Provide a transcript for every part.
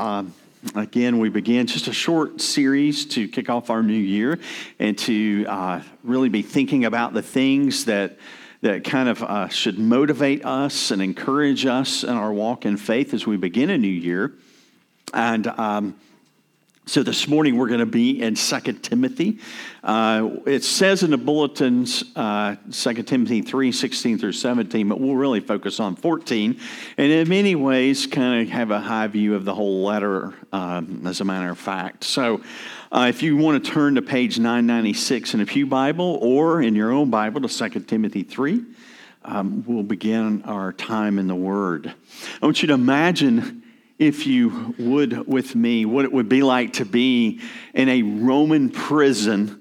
um, again, we began just a short series to kick off our new year and to uh, really be thinking about the things that that kind of uh, should motivate us and encourage us in our walk in faith as we begin a new year. And um, so this morning we're going to be in 2 Timothy. Uh, it says in the bulletins uh, 2 Timothy 3 16 through 17, but we'll really focus on 14. And in many ways, kind of have a high view of the whole letter, um, as a matter of fact. So uh, if you want to turn to page 996 in a Pew Bible or in your own Bible to 2 Timothy 3, um, we'll begin our time in the Word. I want you to imagine if you would, with me, what it would be like to be in a Roman prison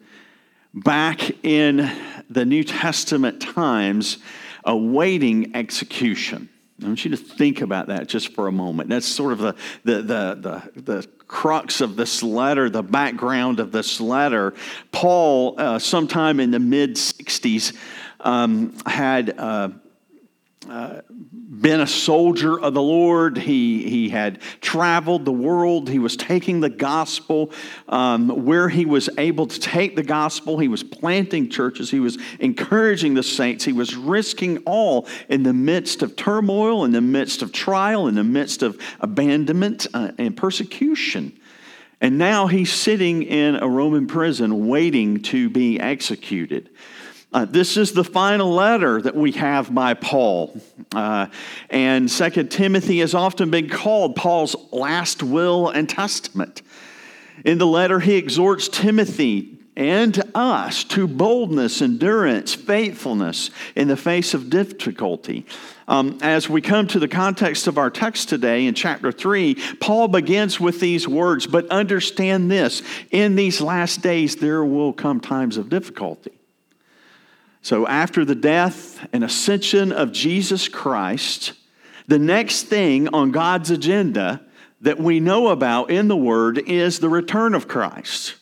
back in the New Testament times awaiting execution. I want you to think about that just for a moment. That's sort of the, the, the, the, the crux of this letter, the background of this letter. Paul, uh, sometime in the mid 60s, um, had. Uh, uh, been a soldier of the Lord. He, he had traveled the world. He was taking the gospel um, where he was able to take the gospel. He was planting churches. He was encouraging the saints. He was risking all in the midst of turmoil, in the midst of trial, in the midst of abandonment uh, and persecution. And now he's sitting in a Roman prison waiting to be executed. Uh, this is the final letter that we have by Paul. Uh, and Second Timothy has often been called Paul's last will and testament. In the letter, he exhorts Timothy and us to boldness, endurance, faithfulness in the face of difficulty. Um, as we come to the context of our text today in chapter 3, Paul begins with these words, but understand this in these last days there will come times of difficulty. So, after the death and ascension of Jesus Christ, the next thing on God's agenda that we know about in the Word is the return of Christ.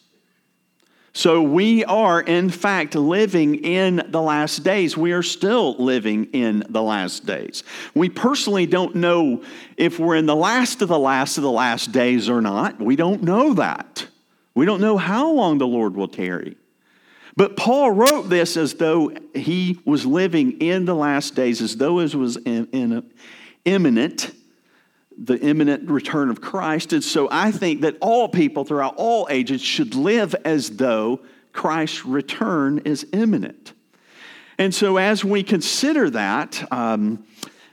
So, we are in fact living in the last days. We are still living in the last days. We personally don't know if we're in the last of the last of the last days or not. We don't know that. We don't know how long the Lord will tarry. But Paul wrote this as though he was living in the last days, as though it was in, in imminent, the imminent return of Christ. And so I think that all people throughout all ages should live as though Christ's return is imminent. And so as we consider that, um,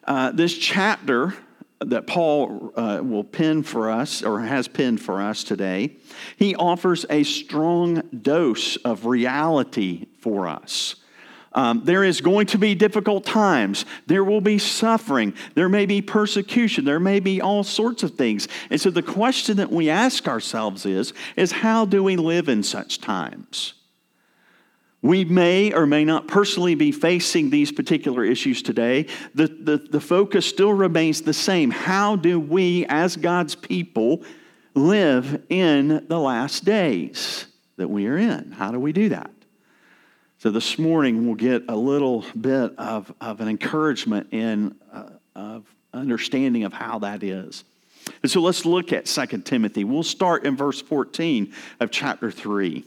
uh, this chapter that Paul uh, will pen for us or has penned for us today, he offers a strong dose of reality for us. Um, there is going to be difficult times. There will be suffering. There may be persecution. There may be all sorts of things. And so the question that we ask ourselves is, is how do we live in such times? We may or may not personally be facing these particular issues today. The, the, the focus still remains the same. How do we, as God's people, live in the last days that we are in? How do we do that? So this morning we'll get a little bit of, of an encouragement in uh, of understanding of how that is. And so let's look at 2 Timothy. We'll start in verse 14 of chapter 3.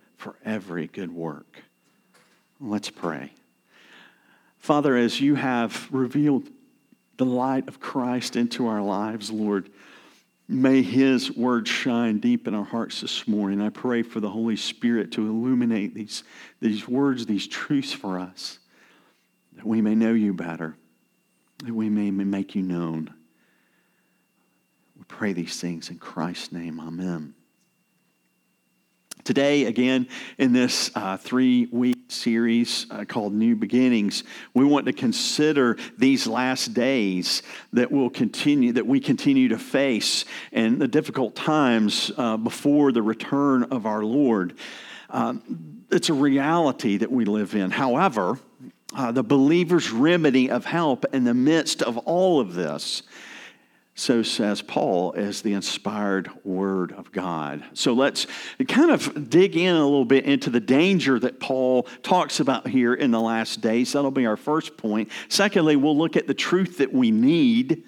for every good work. Let's pray. Father, as you have revealed the light of Christ into our lives, Lord, may his word shine deep in our hearts this morning. I pray for the Holy Spirit to illuminate these, these words, these truths for us, that we may know you better, that we may make you known. We pray these things in Christ's name. Amen. Today, again, in this uh, three week series uh, called New Beginnings, we want to consider these last days that will continue, that we continue to face, and the difficult times uh, before the return of our Lord. Um, it's a reality that we live in. However, uh, the believer's remedy of help in the midst of all of this so says Paul, as the inspired word of God. So let's kind of dig in a little bit into the danger that Paul talks about here in the last days. That'll be our first point. Secondly, we'll look at the truth that we need.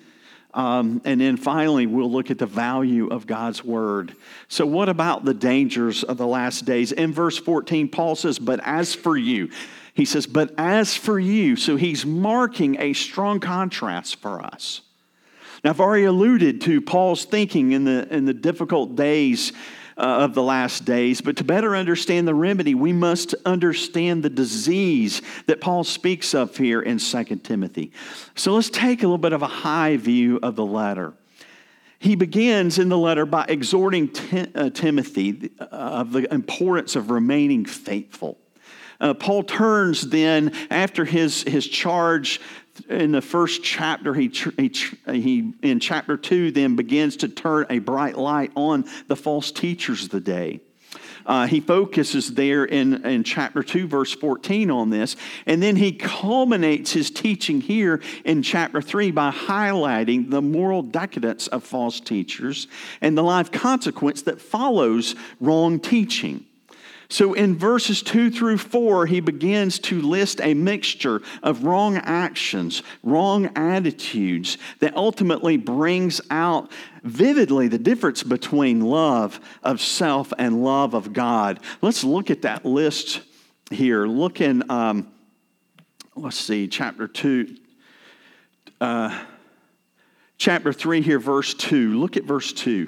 Um, and then finally, we'll look at the value of God's word. So, what about the dangers of the last days? In verse 14, Paul says, But as for you, he says, But as for you, so he's marking a strong contrast for us. Now, I've already alluded to Paul's thinking in the, in the difficult days uh, of the last days, but to better understand the remedy, we must understand the disease that Paul speaks of here in 2 Timothy. So let's take a little bit of a high view of the letter. He begins in the letter by exhorting Tim, uh, Timothy uh, of the importance of remaining faithful. Uh, Paul turns then, after his, his charge in the first chapter, he, he, he, in chapter 2 then begins to turn a bright light on the false teachers of the day. Uh, he focuses there in, in chapter 2, verse 14 on this. And then he culminates his teaching here in chapter 3 by highlighting the moral decadence of false teachers and the life consequence that follows wrong teaching. So in verses 2 through 4, he begins to list a mixture of wrong actions, wrong attitudes that ultimately brings out vividly the difference between love of self and love of God. Let's look at that list here. Look in, um, let's see, chapter 2. Uh, chapter 3 here, verse 2. Look at verse 2.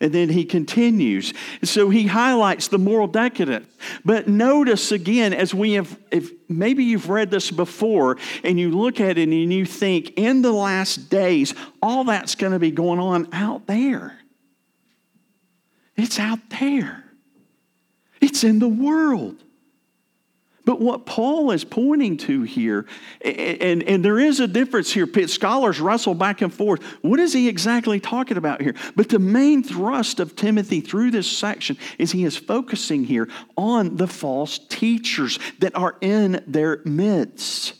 And then he continues. So he highlights the moral decadence. But notice again, as we have, if maybe you've read this before and you look at it and you think, in the last days, all that's going to be going on out there. It's out there, it's in the world. But what Paul is pointing to here, and, and there is a difference here, scholars wrestle back and forth. What is he exactly talking about here? But the main thrust of Timothy through this section is he is focusing here on the false teachers that are in their midst.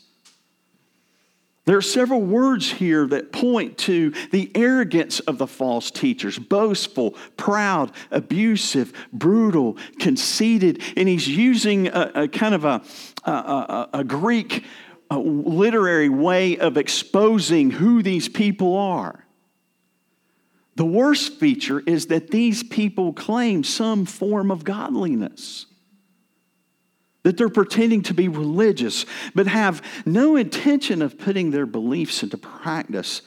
There are several words here that point to the arrogance of the false teachers boastful, proud, abusive, brutal, conceited. And he's using a, a kind of a, a, a Greek a literary way of exposing who these people are. The worst feature is that these people claim some form of godliness that they're pretending to be religious, but have no intention of putting their beliefs into practice.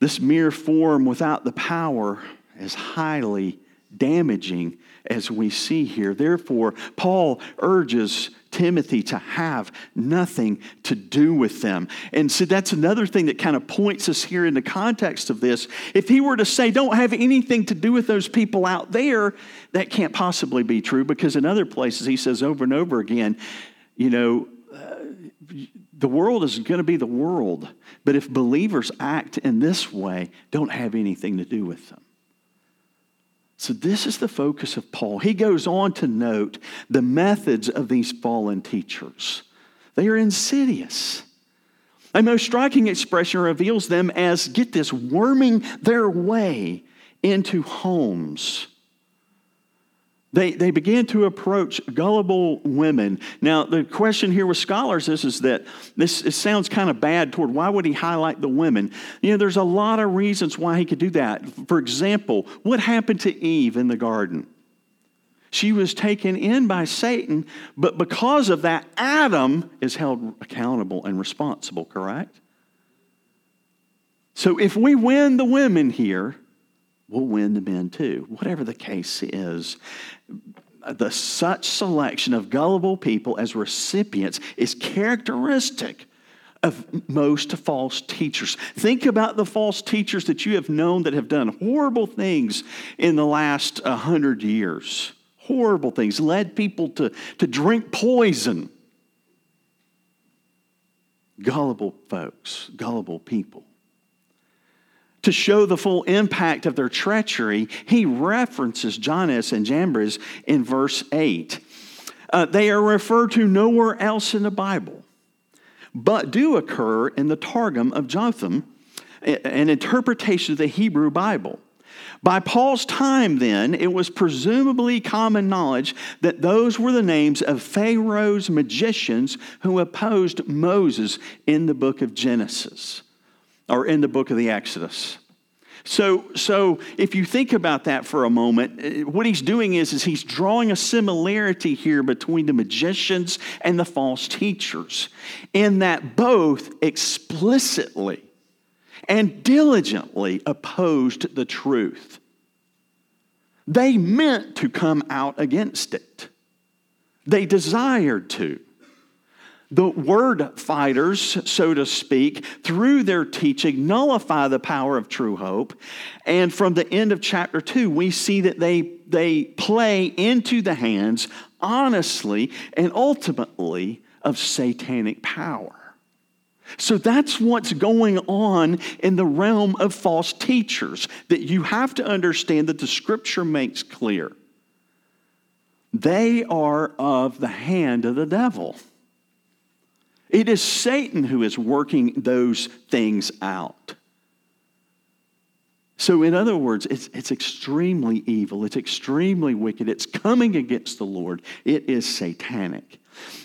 This mere form without the power is highly damaging as we see here. Therefore, Paul urges Timothy to have nothing to do with them. And so that's another thing that kind of points us here in the context of this. If he were to say, don't have anything to do with those people out there, that can't possibly be true because in other places he says over and over again, you know, uh, the world is going to be the world. But if believers act in this way, don't have anything to do with them. So, this is the focus of Paul. He goes on to note the methods of these fallen teachers. They are insidious. A most striking expression reveals them as, get this, worming their way into homes they, they began to approach gullible women. Now, the question here with scholars is, is that this sounds kind of bad toward why would he highlight the women? You know, there's a lot of reasons why he could do that. For example, what happened to Eve in the garden? She was taken in by Satan, but because of that, Adam is held accountable and responsible, correct? So if we win the women here, we'll win the men too, whatever the case is. The such selection of gullible people as recipients is characteristic of most false teachers. Think about the false teachers that you have known that have done horrible things in the last hundred years. Horrible things, led people to, to drink poison. Gullible folks, gullible people. To show the full impact of their treachery, he references Jannes and Jambres in verse 8. Uh, they are referred to nowhere else in the Bible but do occur in the Targum of Jonathan, an interpretation of the Hebrew Bible. By Paul's time, then, it was presumably common knowledge that those were the names of Pharaoh's magicians who opposed Moses in the book of Genesis or in the book of the Exodus. So, so if you think about that for a moment, eh, what he's doing is, is he's drawing a similarity here between the magicians and the false teachers, in that both explicitly and diligently opposed the truth. They meant to come out against it. They desired to the word fighters, so to speak, through their teaching, nullify the power of true hope. And from the end of chapter two, we see that they, they play into the hands, honestly and ultimately, of satanic power. So that's what's going on in the realm of false teachers that you have to understand that the scripture makes clear. They are of the hand of the devil. It is Satan who is working those things out. So, in other words, it's, it's extremely evil. It's extremely wicked. It's coming against the Lord. It is satanic.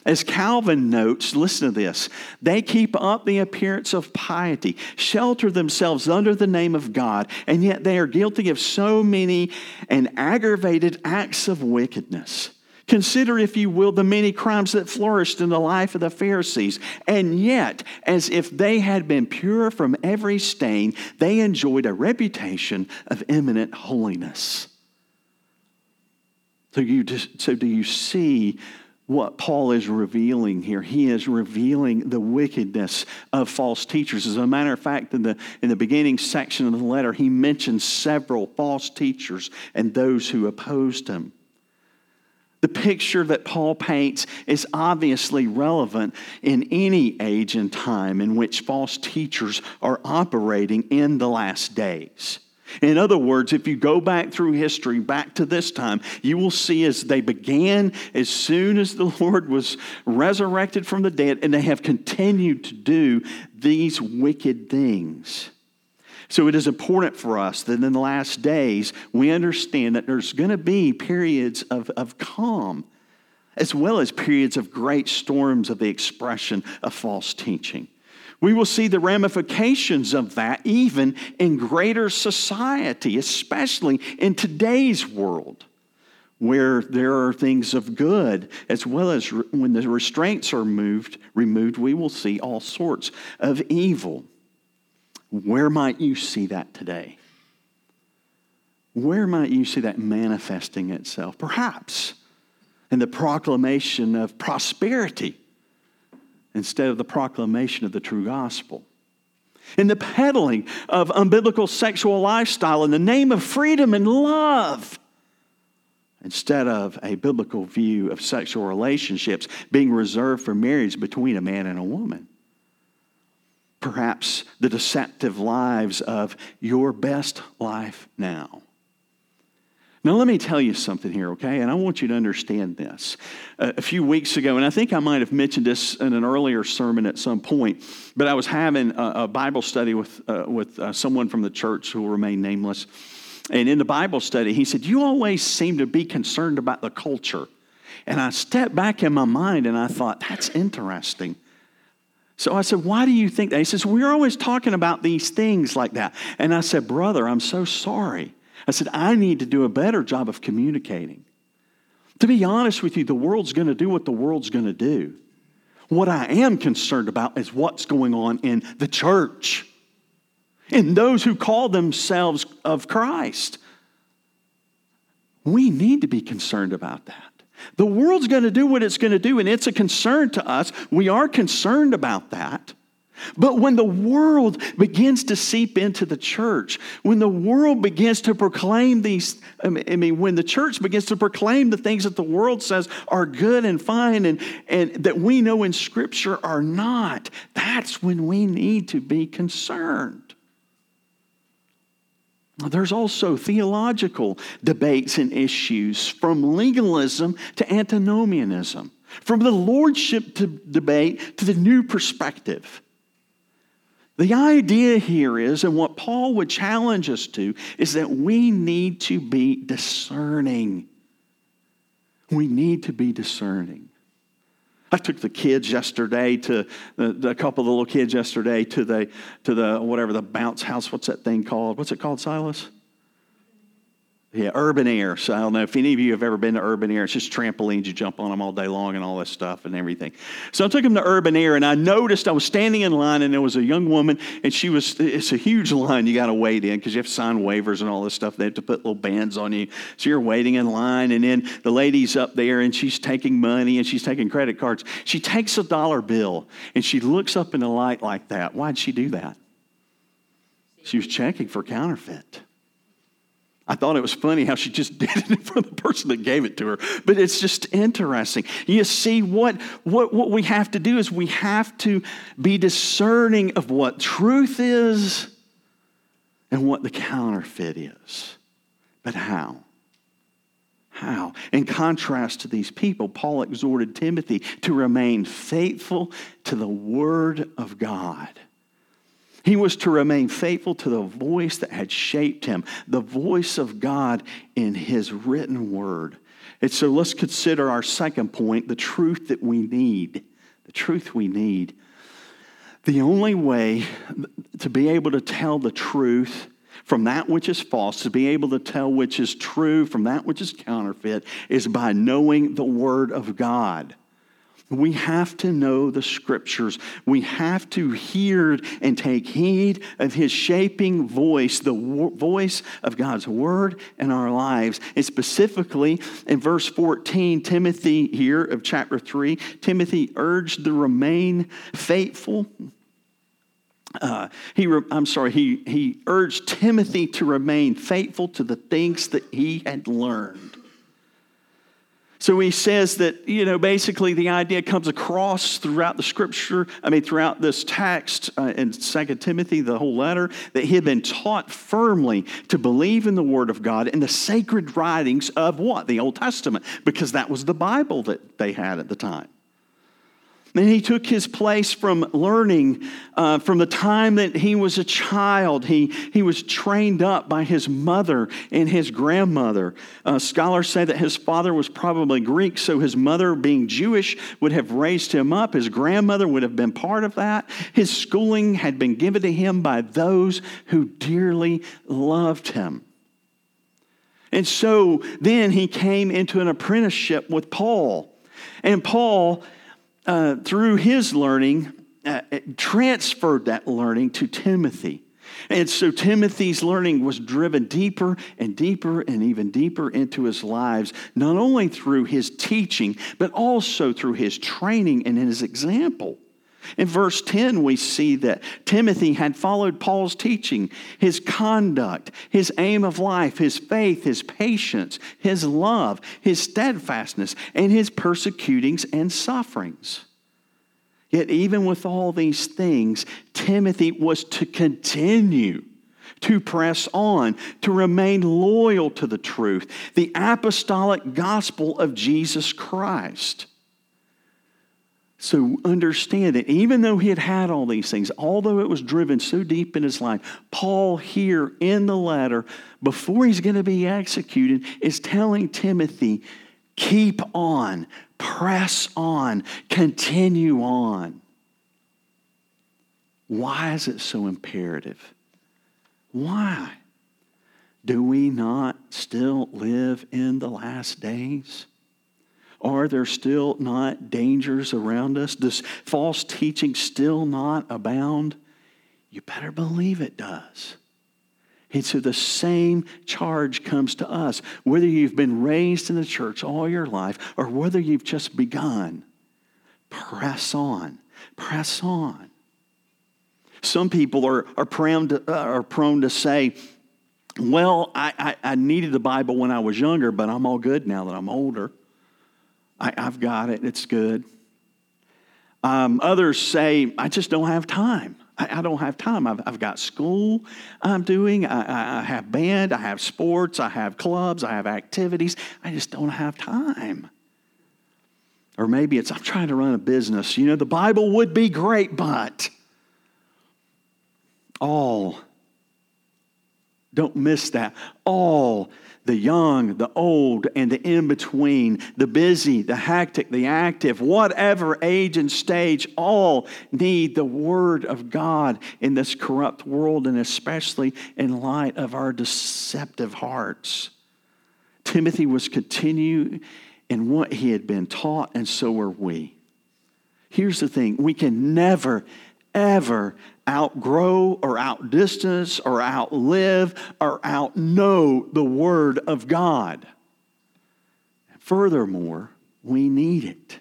As Calvin notes, listen to this they keep up the appearance of piety, shelter themselves under the name of God, and yet they are guilty of so many and aggravated acts of wickedness. Consider, if you will, the many crimes that flourished in the life of the Pharisees. And yet, as if they had been pure from every stain, they enjoyed a reputation of eminent holiness. So, you just, so do you see what Paul is revealing here. He is revealing the wickedness of false teachers. As a matter of fact, in the, in the beginning section of the letter, he mentions several false teachers and those who opposed him. The picture that Paul paints is obviously relevant in any age and time in which false teachers are operating in the last days. In other words, if you go back through history, back to this time, you will see as they began as soon as the Lord was resurrected from the dead, and they have continued to do these wicked things. So it is important for us that in the last days we understand that there's going to be periods of, of calm as well as periods of great storms of the expression of false teaching. We will see the ramifications of that even in greater society, especially in today's world, where there are things of good, as well as when the restraints are moved, removed, we will see all sorts of evil. Where might you see that today? Where might you see that manifesting itself? Perhaps in the proclamation of prosperity instead of the proclamation of the true gospel. In the peddling of unbiblical sexual lifestyle in the name of freedom and love instead of a biblical view of sexual relationships being reserved for marriage between a man and a woman perhaps the deceptive lives of your best life now. Now, let me tell you something here, okay? And I want you to understand this. Uh, a few weeks ago, and I think I might have mentioned this in an earlier sermon at some point, but I was having a, a Bible study with, uh, with uh, someone from the church who will remain nameless. And in the Bible study, he said, You always seem to be concerned about the culture. And I stepped back in my mind and I thought, That's interesting. So I said, Why do you think that? He says, We're always talking about these things like that. And I said, Brother, I'm so sorry. I said, I need to do a better job of communicating. To be honest with you, the world's going to do what the world's going to do. What I am concerned about is what's going on in the church, in those who call themselves of Christ. We need to be concerned about that. The world's going to do what it's going to do, and it's a concern to us. We are concerned about that. But when the world begins to seep into the church, when the world begins to proclaim these, I mean, when the church begins to proclaim the things that the world says are good and fine and, and that we know in Scripture are not, that's when we need to be concerned. There's also theological debates and issues from legalism to antinomianism, from the lordship to debate to the new perspective. The idea here is, and what Paul would challenge us to, is that we need to be discerning. We need to be discerning. I took the kids yesterday to the, a couple of the little kids yesterday to the to the whatever the bounce house. What's that thing called? What's it called, Silas? Yeah, urban air. So I don't know if any of you have ever been to urban air. It's just trampolines. You jump on them all day long and all this stuff and everything. So I took him to urban air and I noticed I was standing in line and there was a young woman and she was, it's a huge line you got to wait in because you have to sign waivers and all this stuff. They have to put little bands on you. So you're waiting in line and then the lady's up there and she's taking money and she's taking credit cards. She takes a dollar bill and she looks up in the light like that. Why'd she do that? She was checking for counterfeit. I thought it was funny how she just did it in front of the person that gave it to her. But it's just interesting. You see, what, what, what we have to do is we have to be discerning of what truth is and what the counterfeit is. But how? How? In contrast to these people, Paul exhorted Timothy to remain faithful to the Word of God. He was to remain faithful to the voice that had shaped him, the voice of God in his written word. And so let's consider our second point the truth that we need. The truth we need. The only way to be able to tell the truth from that which is false, to be able to tell which is true from that which is counterfeit, is by knowing the Word of God. We have to know the scriptures. We have to hear and take heed of his shaping voice, the voice of God's word in our lives. And specifically in verse 14, Timothy here of chapter 3, Timothy urged to remain faithful. Uh, he, I'm sorry, he, he urged Timothy to remain faithful to the things that he had learned. So he says that, you know, basically the idea comes across throughout the scripture, I mean, throughout this text uh, in 2 Timothy, the whole letter, that he had been taught firmly to believe in the Word of God and the sacred writings of what? The Old Testament, because that was the Bible that they had at the time. And he took his place from learning uh, from the time that he was a child. He, he was trained up by his mother and his grandmother. Uh, scholars say that his father was probably Greek, so his mother, being Jewish, would have raised him up. His grandmother would have been part of that. His schooling had been given to him by those who dearly loved him. And so then he came into an apprenticeship with Paul. And Paul uh, through his learning, uh, transferred that learning to Timothy. And so Timothy's learning was driven deeper and deeper and even deeper into his lives, not only through his teaching, but also through his training and his example. In verse 10, we see that Timothy had followed Paul's teaching, his conduct, his aim of life, his faith, his patience, his love, his steadfastness, and his persecutings and sufferings. Yet, even with all these things, Timothy was to continue to press on, to remain loyal to the truth, the apostolic gospel of Jesus Christ. So understand that even though he had had all these things, although it was driven so deep in his life, Paul here in the letter, before he's going to be executed, is telling Timothy, keep on, press on, continue on. Why is it so imperative? Why? Do we not still live in the last days? Are there still not dangers around us? Does false teaching still not abound? You better believe it does. And so the same charge comes to us, whether you've been raised in the church all your life or whether you've just begun. Press on, press on. Some people are, are, prone, to, uh, are prone to say, Well, I, I, I, needed the Bible when I was younger, but I'm all good now that I'm older. I, have got it, it's good. Um, others say, I just don't have time. I, I don't have time. I've, I've, got school I'm doing, I, I have band, I have sports, I have clubs, I have activities. I just don't have time. Or maybe it's, I'm trying to run a business. You know, the Bible would be great, but all, don't miss that, all the young, the old, and the in between, the busy, the hectic, the active, whatever age and stage, all need the Word of God in this corrupt world, and especially in light of our deceptive hearts. Timothy was continuing in what he had been taught, and so are we. Here's the thing we can never, ever outgrow or outdistance or outlive or outknow the Word of God. Furthermore, we need it.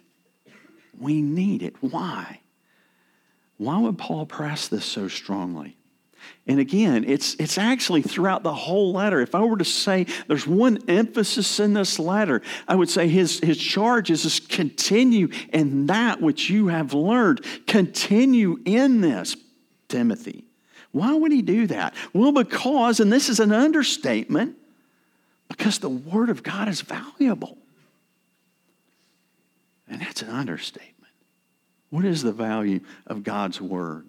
We need it. Why? Why would Paul press this so strongly? And again, it's, it's actually throughout the whole letter. If I were to say there's one emphasis in this letter, I would say his, his charge is to continue in that which you have learned. Continue in this, Timothy. Why would he do that? Well, because, and this is an understatement, because the Word of God is valuable. And that's an understatement. What is the value of God's Word?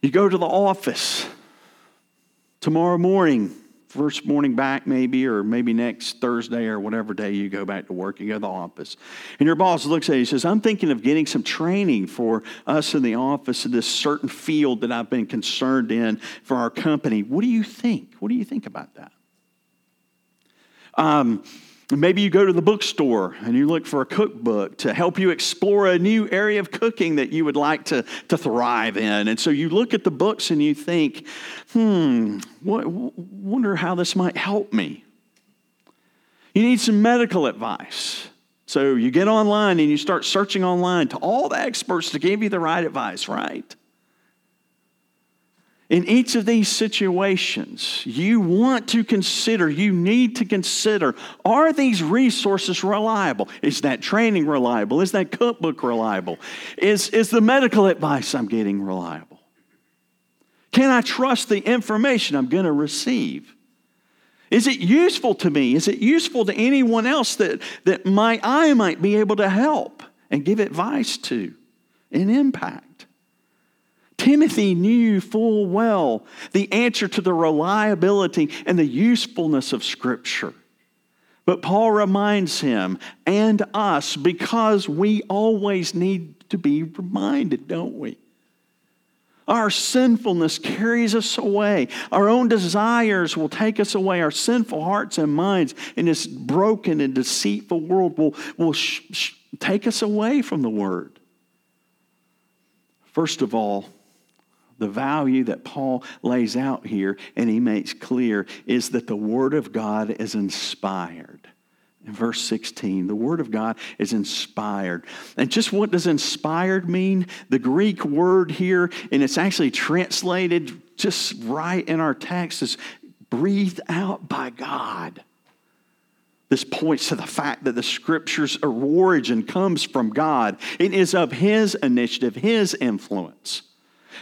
You go to the office tomorrow morning, first morning back, maybe, or maybe next Thursday or whatever day you go back to work, you go to the office. And your boss looks at you and says, I'm thinking of getting some training for us in the office in this certain field that I've been concerned in for our company. What do you think? What do you think about that? Um, Maybe you go to the bookstore and you look for a cookbook to help you explore a new area of cooking that you would like to, to thrive in. And so you look at the books and you think, hmm, what, wonder how this might help me. You need some medical advice. So you get online and you start searching online to all the experts to give you the right advice, right? In each of these situations, you want to consider, you need to consider are these resources reliable? Is that training reliable? Is that cookbook reliable? Is, is the medical advice I'm getting reliable? Can I trust the information I'm going to receive? Is it useful to me? Is it useful to anyone else that, that my, I might be able to help and give advice to and impact? Timothy knew full well the answer to the reliability and the usefulness of Scripture. But Paul reminds him and us because we always need to be reminded, don't we? Our sinfulness carries us away. Our own desires will take us away. Our sinful hearts and minds in this broken and deceitful world will, will sh- sh- take us away from the Word. First of all, the value that Paul lays out here and he makes clear is that the Word of God is inspired. In verse 16, the Word of God is inspired. And just what does inspired mean? The Greek word here, and it's actually translated just right in our text, is breathed out by God. This points to the fact that the scripture's origin comes from God. It is of His initiative, His influence.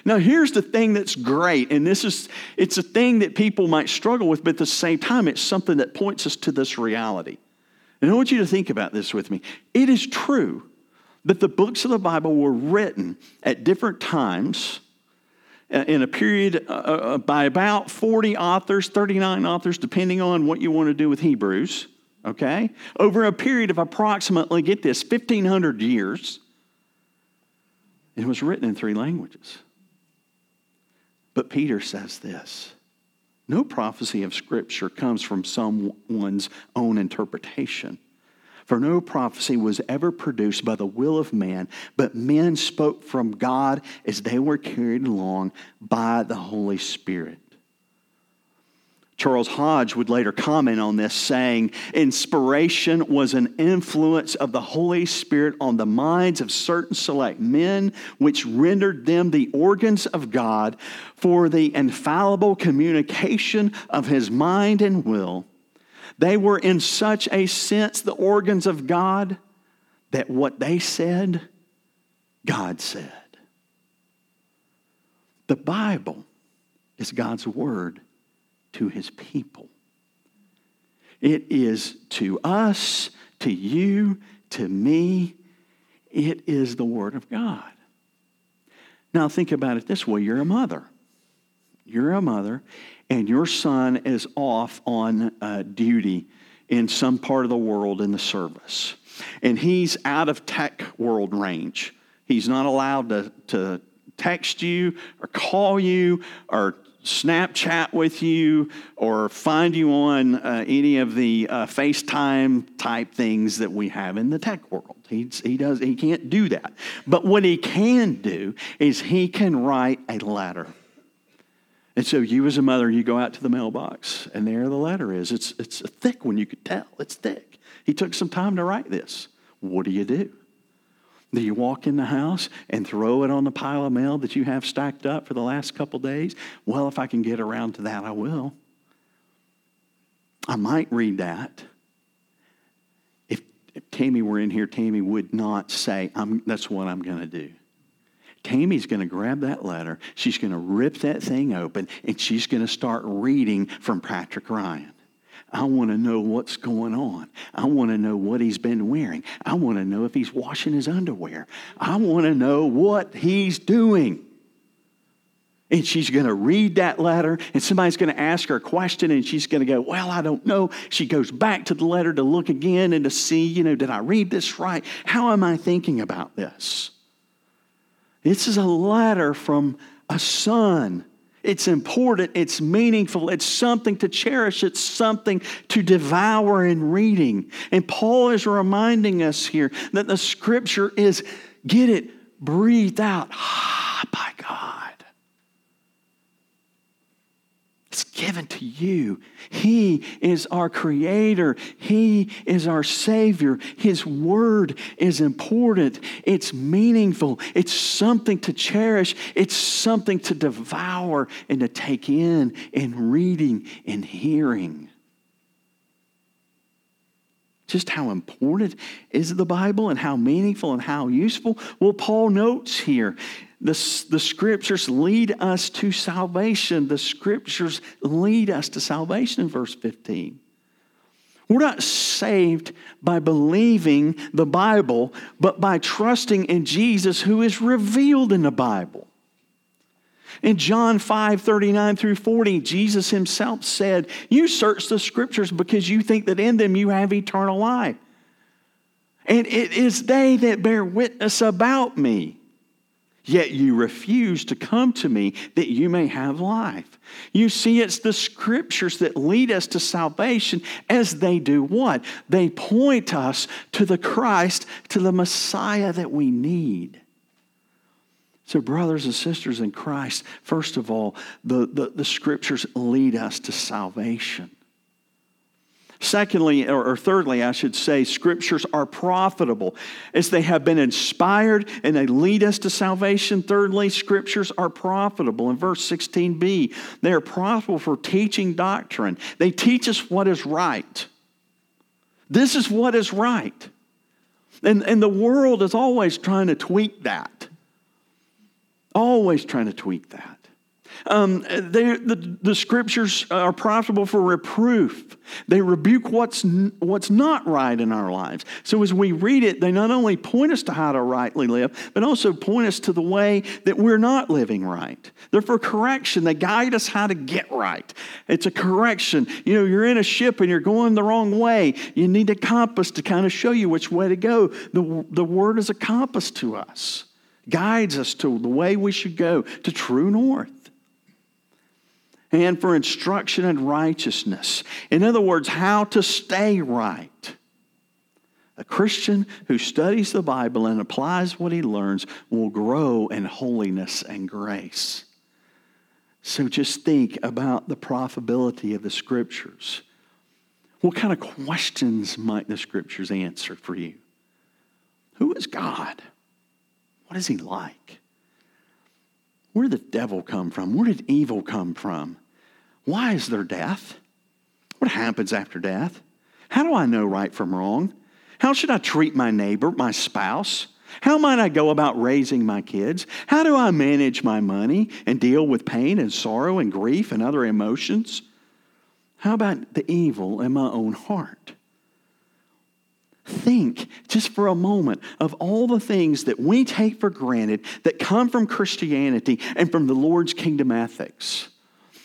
Now, here's the thing that's great, and this is it's a thing that people might struggle with, but at the same time, it's something that points us to this reality. And I want you to think about this with me. It is true that the books of the Bible were written at different times uh, in a period uh, uh, by about 40 authors, 39 authors, depending on what you want to do with Hebrews, okay? Over a period of approximately, get this, 1,500 years. It was written in three languages. But Peter says this no prophecy of Scripture comes from someone's own interpretation. For no prophecy was ever produced by the will of man, but men spoke from God as they were carried along by the Holy Spirit. Charles Hodge would later comment on this, saying, Inspiration was an influence of the Holy Spirit on the minds of certain select men, which rendered them the organs of God for the infallible communication of his mind and will. They were, in such a sense, the organs of God that what they said, God said. The Bible is God's Word to his people. It is to us, to you, to me. It is the Word of God. Now, think about it this way you're a mother. You're a mother, and your son is off on uh, duty in some part of the world in the service. And he's out of tech world range. He's not allowed to, to text you or call you or Snapchat with you or find you on uh, any of the uh, FaceTime type things that we have in the tech world. He's, he does he can't do that. But what he can do is he can write a letter. And so you as a mother, you go out to the mailbox, and there the letter is. It's it's a thick one, you could tell. It's thick. He took some time to write this. What do you do? Do you walk in the house and throw it on the pile of mail that you have stacked up for the last couple days? Well, if I can get around to that, I will. I might read that. If, if Tammy were in here, Tammy would not say, That's what I'm going to do. Tammy's going to grab that letter, she's going to rip that thing open, and she's going to start reading from Patrick Ryan. I want to know what's going on. I want to know what he's been wearing. I want to know if he's washing his underwear. I want to know what he's doing. And she's going to read that letter, and somebody's going to ask her a question, and she's going to go, Well, I don't know. She goes back to the letter to look again and to see, you know, did I read this right? How am I thinking about this? This is a letter from a son it's important, it's meaningful, it's something to cherish, it's something to devour in reading. And Paul is reminding us here that the scripture is, get it, breathed out ah, by God. It's given to you. He is our creator. He is our savior. His word is important. It's meaningful. It's something to cherish. It's something to devour and to take in in reading and hearing. Just how important is the Bible and how meaningful and how useful? Well, Paul notes here the, the scriptures lead us to salvation. The scriptures lead us to salvation in verse 15. We're not saved by believing the Bible, but by trusting in Jesus who is revealed in the Bible. In John 5 39 through 40, Jesus himself said, You search the scriptures because you think that in them you have eternal life. And it is they that bear witness about me. Yet you refuse to come to me that you may have life. You see, it's the scriptures that lead us to salvation as they do what? They point us to the Christ, to the Messiah that we need. So, brothers and sisters in Christ, first of all, the, the, the scriptures lead us to salvation. Secondly, or, thirdly, I should say, scriptures are profitable as they have been inspired and they lead us to salvation. Thirdly, scriptures are profitable. In verse 16b, they are profitable for teaching doctrine. They teach us what is right. This is what is right. And, and the world is always trying to tweak that. Always trying to tweak that. Um, they, the, the scriptures are profitable for reproof. They rebuke what's, what's not right in our lives. So as we read it, they not only point us to how to rightly live, but also point us to the way that we're not living right. They're for correction. They guide us how to get right. It's a correction. You know, you're in a ship and you're going the wrong way. You need a compass to kind of show you which way to go. The, the word is a compass to us, guides us to the way we should go, to true north and for instruction in righteousness. In other words, how to stay right. A Christian who studies the Bible and applies what he learns will grow in holiness and grace. So just think about the profitability of the scriptures. What kind of questions might the scriptures answer for you? Who is God? What is he like? Where did the devil come from? Where did evil come from? Why is there death? What happens after death? How do I know right from wrong? How should I treat my neighbor, my spouse? How might I go about raising my kids? How do I manage my money and deal with pain and sorrow and grief and other emotions? How about the evil in my own heart? Think just for a moment of all the things that we take for granted that come from Christianity and from the Lord's kingdom ethics.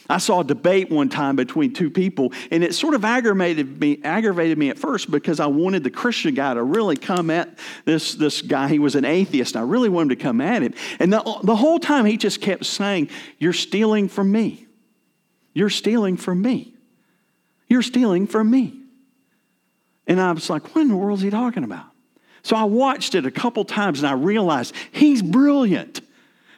I saw a debate one time between two people, and it sort of aggravated me, aggravated me at first because I wanted the Christian guy to really come at this, this guy. He was an atheist, and I really wanted him to come at him. And the, the whole time he just kept saying, You're stealing from me. You're stealing from me. You're stealing from me. And I was like, What in the world is he talking about? So I watched it a couple times and I realized he's brilliant.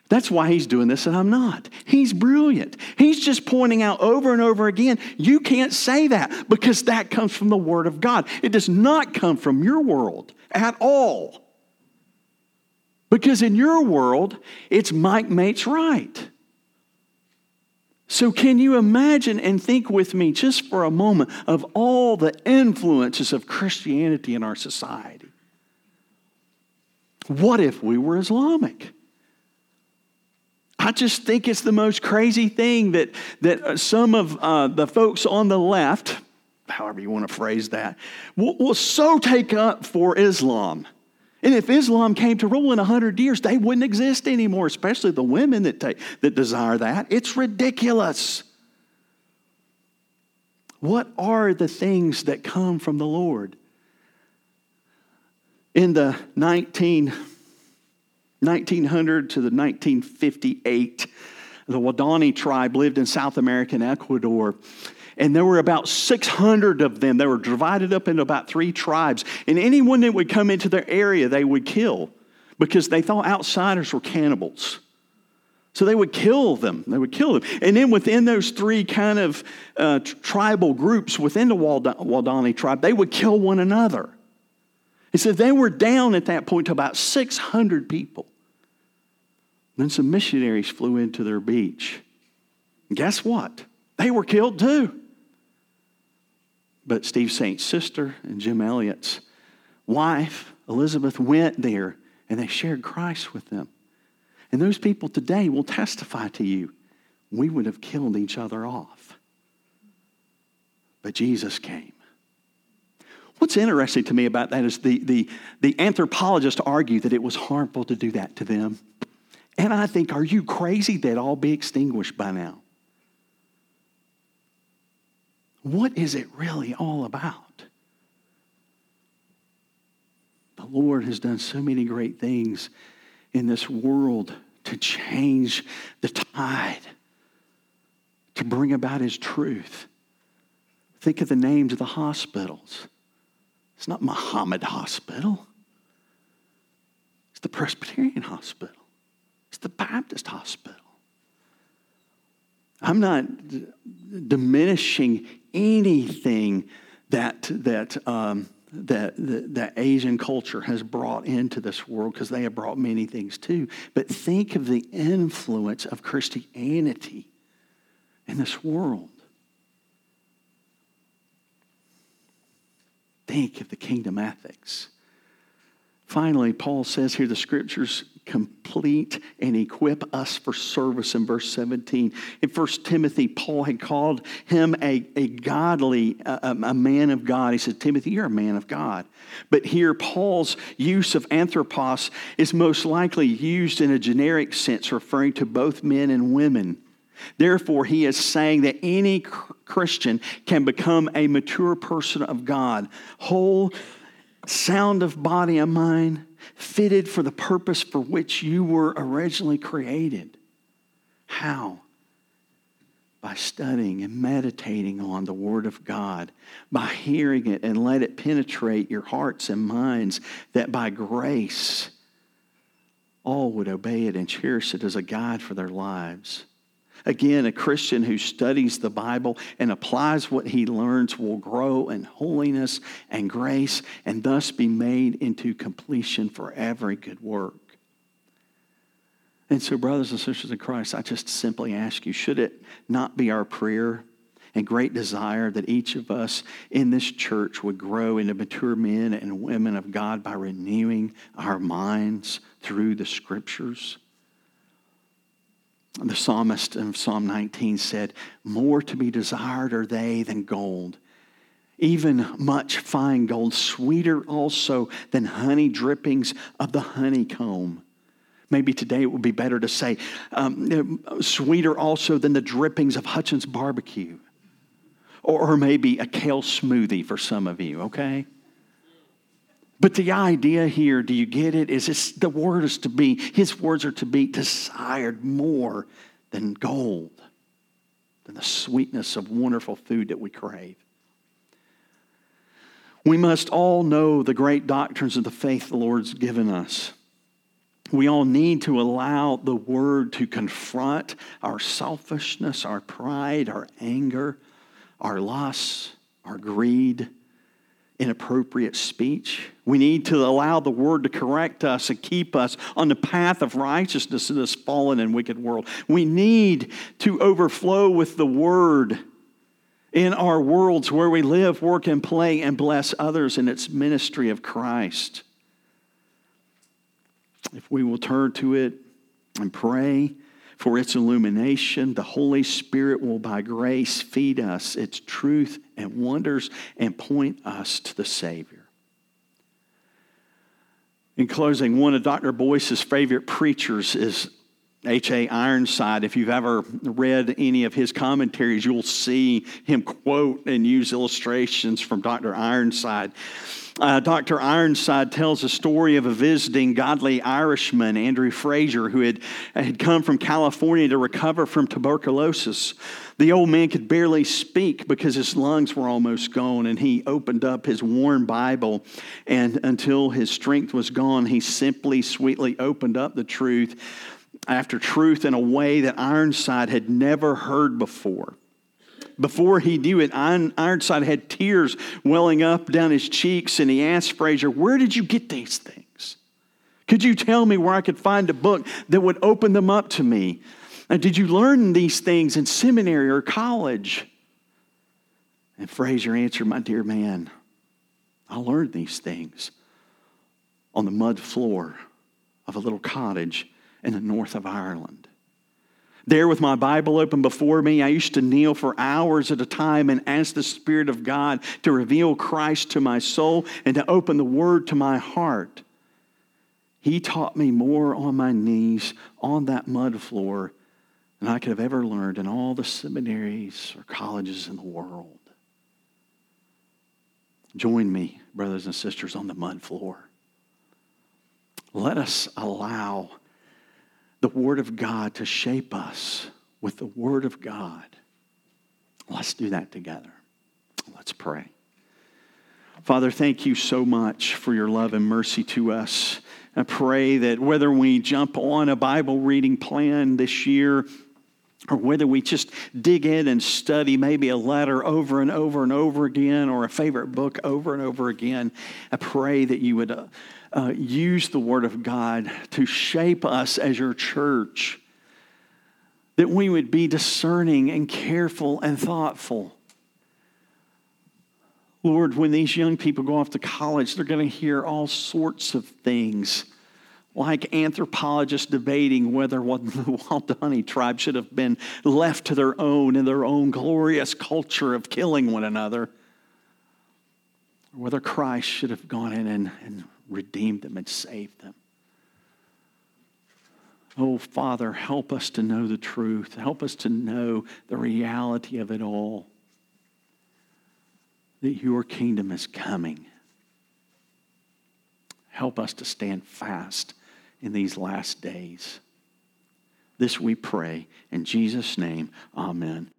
That's why he's doing this and I'm not. He's brilliant. He's just pointing out over and over again, you can't say that because that comes from the Word of God. It does not come from your world at all. Because in your world, it's Mike mates right. So, can you imagine and think with me just for a moment of all the influences of Christianity in our society? What if we were Islamic? I just think it's the most crazy thing that, that uh, some of uh, the folks on the left, however you want to phrase that, will, will so take up for Islam. And if Islam came to rule in 100 years, they wouldn't exist anymore, especially the women that, take, that desire that. It's ridiculous. What are the things that come from the Lord? In the 19 1900 to the 1958, the Waodani tribe lived in South American Ecuador. And there were about 600 of them. They were divided up into about three tribes. And anyone that would come into their area, they would kill because they thought outsiders were cannibals. So they would kill them. They would kill them. And then within those three kind of uh, tribal groups within the Waodani tribe, they would kill one another. He said they were down at that point to about 600 people. Then some missionaries flew into their beach. And guess what? They were killed too. But Steve Saint's sister and Jim Elliot's wife, Elizabeth, went there and they shared Christ with them. And those people today will testify to you we would have killed each other off. But Jesus came. What's interesting to me about that is the, the, the anthropologists argue that it was harmful to do that to them. And I think, are you crazy? They'd all be extinguished by now. What is it really all about? The Lord has done so many great things in this world to change the tide, to bring about His truth. Think of the names of the hospitals. It's not Muhammad Hospital. It's the Presbyterian Hospital. It's the Baptist Hospital. I'm not d- diminishing anything that, that, um, that, that, that Asian culture has brought into this world because they have brought many things too. But think of the influence of Christianity in this world. Think of the kingdom ethics. Finally, Paul says here the scriptures complete and equip us for service in verse 17. In 1 Timothy, Paul had called him a, a godly, a, a man of God. He said, Timothy, you're a man of God. But here, Paul's use of anthropos is most likely used in a generic sense, referring to both men and women. Therefore, he is saying that any Christian can become a mature person of God, whole, sound of body and mind, fitted for the purpose for which you were originally created. How? by studying and meditating on the Word of God, by hearing it and let it penetrate your hearts and minds, that by grace all would obey it and cherish it as a guide for their lives. Again, a Christian who studies the Bible and applies what he learns will grow in holiness and grace and thus be made into completion for every good work. And so, brothers and sisters in Christ, I just simply ask you should it not be our prayer and great desire that each of us in this church would grow into mature men and women of God by renewing our minds through the scriptures? The psalmist in Psalm 19 said, More to be desired are they than gold, even much fine gold, sweeter also than honey drippings of the honeycomb. Maybe today it would be better to say, um, sweeter also than the drippings of Hutchins barbecue. Or, or maybe a kale smoothie for some of you, okay? But the idea here, do you get it? Is this, the word is to be, his words are to be desired more than gold, than the sweetness of wonderful food that we crave. We must all know the great doctrines of the faith the Lord's given us we all need to allow the word to confront our selfishness, our pride, our anger, our loss, our greed, inappropriate speech. We need to allow the word to correct us and keep us on the path of righteousness in this fallen and wicked world. We need to overflow with the word in our worlds where we live, work, and play and bless others in its ministry of Christ if we will turn to it and pray for its illumination, the Holy Spirit will by grace feed us its truth and wonders and point us to the Savior. In closing, one of Dr. Boyce's favorite preachers is H.A. Ironside. If you've ever read any of his commentaries, you'll see him quote and use illustrations from Dr. Ironside. Uh, Dr. Ironside tells a story of a visiting godly Irishman, Andrew Fraser, who had, had come from California to recover from tuberculosis. The old man could barely speak because his lungs were almost gone, and he opened up his worn Bible, and until his strength was gone, he simply, sweetly opened up the truth after truth in a way that Ironside had never heard before. Before he knew it, Ironside had tears welling up down his cheeks, and he asked Fraser, Where did you get these things? Could you tell me where I could find a book that would open them up to me? And did you learn these things in seminary or college? And Fraser answered, My dear man, I learned these things on the mud floor of a little cottage in the north of Ireland. There, with my Bible open before me, I used to kneel for hours at a time and ask the Spirit of God to reveal Christ to my soul and to open the Word to my heart. He taught me more on my knees on that mud floor than I could have ever learned in all the seminaries or colleges in the world. Join me, brothers and sisters, on the mud floor. Let us allow the Word of God to shape us with the Word of God. Let's do that together. Let's pray. Father, thank you so much for your love and mercy to us. I pray that whether we jump on a Bible reading plan this year, or whether we just dig in and study maybe a letter over and over and over again, or a favorite book over and over again, I pray that you would. Uh, Uh, use the Word of God to shape us as your church, that we would be discerning and careful and thoughtful. Lord, when these young people go off to college, they're going to hear all sorts of things, like anthropologists debating whether what the Waodani tribe should have been left to their own in their own glorious culture of killing one another, or whether Christ should have gone in and, and redeemed them and saved them. Oh, Father, help us to know the truth. Help us to know the reality of it all. That your kingdom is coming. Help us to stand fast in these last days. This we pray. In Jesus' name, amen.